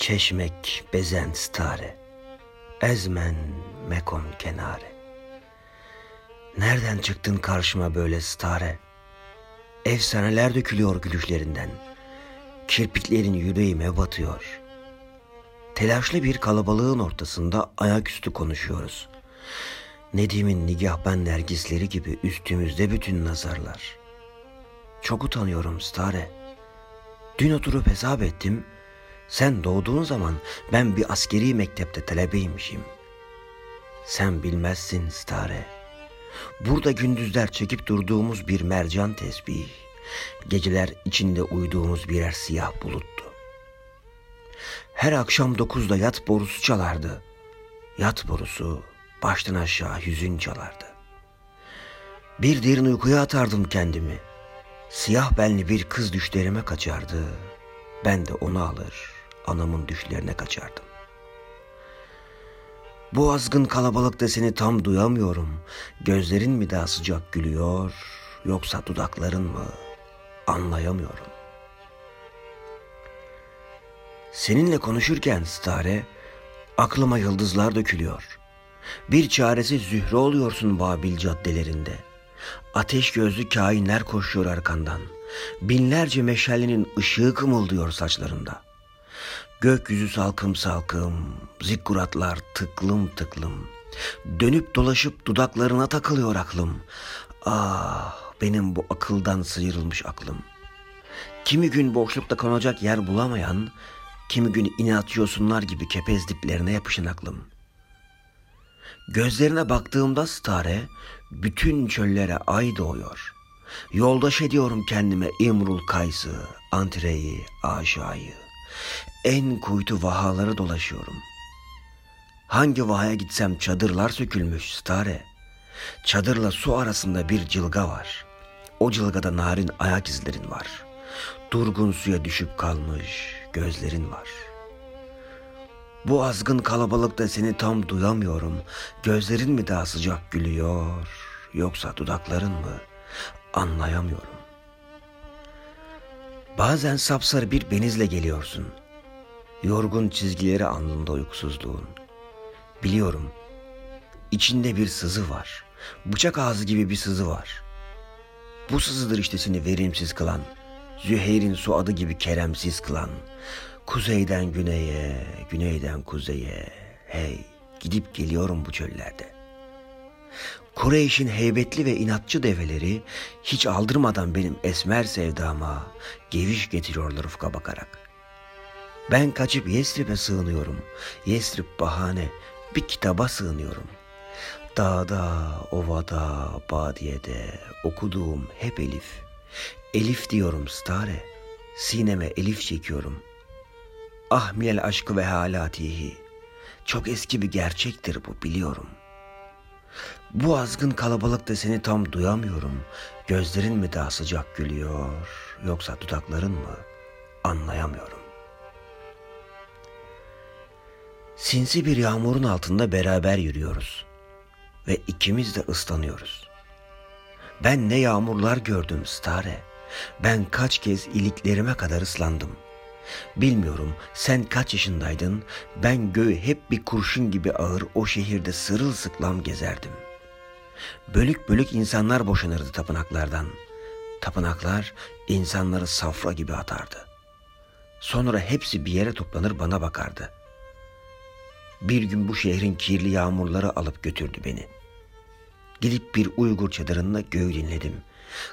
Çeşmek bezen stare, ezmen mekon kenare. Nereden çıktın karşıma böyle stare? Efsaneler dökülüyor gülüşlerinden. Kirpiklerin yüreğime batıyor. Telaşlı bir kalabalığın ortasında ayaküstü konuşuyoruz. Nedim'in nigah ben nergisleri gibi üstümüzde bütün nazarlar. Çok utanıyorum stare. Dün oturup hesap ettim.'' Sen doğduğun zaman ben bir askeri mektepte talebeymişim. Sen bilmezsin stare. Burada gündüzler çekip durduğumuz bir mercan tesbih, geceler içinde uyuduğumuz birer siyah buluttu. Her akşam dokuzda yat borusu çalardı. Yat borusu baştan aşağı hüzün çalardı. Bir derin uykuya atardım kendimi. Siyah benli bir kız düşlerime kaçardı. Ben de onu alır, anamın düşlerine kaçardım. Bu azgın kalabalıkta seni tam duyamıyorum. Gözlerin mi daha sıcak gülüyor yoksa dudakların mı? Anlayamıyorum. Seninle konuşurken Stare aklıma yıldızlar dökülüyor. Bir çaresi zühre oluyorsun Babil caddelerinde. Ateş gözlü kainler koşuyor arkandan. Binlerce meşalenin ışığı kımıldıyor saçlarında.'' Gökyüzü salkım salkım, zikkuratlar tıklım tıklım. Dönüp dolaşıp dudaklarına takılıyor aklım. Ah benim bu akıldan sıyrılmış aklım. Kimi gün boşlukta konacak yer bulamayan, kimi gün inatçı yosunlar gibi kepez diplerine yapışın aklım. Gözlerine baktığımda stare, bütün çöllere ay doğuyor. Yoldaş ediyorum kendime İmrul Kays'ı, Antre'yi, Aşa'yı. En kuytu vahaları dolaşıyorum. Hangi vahaya gitsem çadırlar sökülmüş stare. Çadırla su arasında bir cılga var. O cılgada narin ayak izlerin var. Durgun suya düşüp kalmış gözlerin var. Bu azgın kalabalıkta seni tam duyamıyorum. Gözlerin mi daha sıcak gülüyor yoksa dudakların mı? Anlayamıyorum. Bazen sapsarı bir benizle geliyorsun. Yorgun çizgileri alnında uykusuzluğun. Biliyorum. İçinde bir sızı var. Bıçak ağzı gibi bir sızı var. Bu sızıdır işte seni verimsiz kılan. Züheyr'in su adı gibi keremsiz kılan. Kuzeyden güneye, güneyden kuzeye. Hey, gidip geliyorum bu çöllerde. Kureyş'in heybetli ve inatçı develeri hiç aldırmadan benim esmer sevdama geviş getiriyorlar ufka bakarak. Ben kaçıp Yesrib'e sığınıyorum. Yesrib bahane, bir kitaba sığınıyorum. Dağda, ovada, badiyede okuduğum hep Elif. Elif diyorum stare, sineme Elif çekiyorum. Ah milel aşkı ve halatihi. Çok eski bir gerçektir bu biliyorum. Bu azgın kalabalıkta seni tam duyamıyorum. Gözlerin mi daha sıcak gülüyor yoksa dudakların mı? Anlayamıyorum. Sinsi bir yağmurun altında beraber yürüyoruz ve ikimiz de ıslanıyoruz. Ben ne yağmurlar gördüm Stare. Ben kaç kez iliklerime kadar ıslandım. Bilmiyorum sen kaç yaşındaydın, ben göğü hep bir kurşun gibi ağır o şehirde sırılsıklam gezerdim. Bölük bölük insanlar boşanırdı tapınaklardan. Tapınaklar insanları safra gibi atardı. Sonra hepsi bir yere toplanır bana bakardı.'' Bir gün bu şehrin kirli yağmurları alıp götürdü beni. Gidip bir Uygur çadırında göğü dinledim.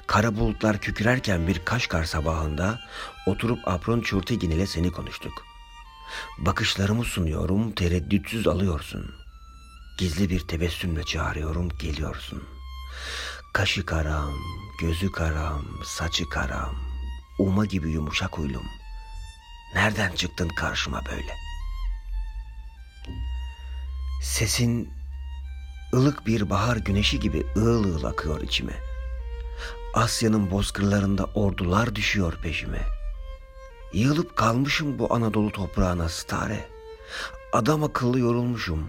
Kara bulutlar kükürerken bir Kaşkar sabahında oturup Apron Çurtegin ile seni konuştuk. Bakışlarımı sunuyorum, tereddütsüz alıyorsun. Gizli bir tebessümle çağırıyorum, geliyorsun. Kaşı karam, gözü karam, saçı karam, uma gibi yumuşak uylum. Nereden çıktın karşıma böyle?'' Sesin ılık bir bahar güneşi gibi ığıl ığıl akıyor içime. Asya'nın bozkırlarında ordular düşüyor peşime. Yığılıp kalmışım bu Anadolu toprağına stare. Adam akıllı yorulmuşum.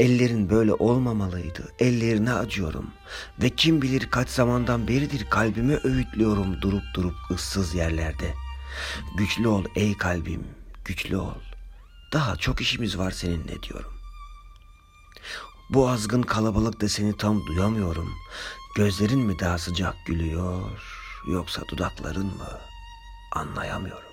Ellerin böyle olmamalıydı. Ellerine acıyorum. Ve kim bilir kaç zamandan beridir kalbime öğütlüyorum durup durup ıssız yerlerde. Güçlü ol ey kalbim, güçlü ol. Daha çok işimiz var seninle diyorum. Bu azgın kalabalıkta seni tam duyamıyorum. Gözlerin mi daha sıcak gülüyor yoksa dudakların mı? Anlayamıyorum.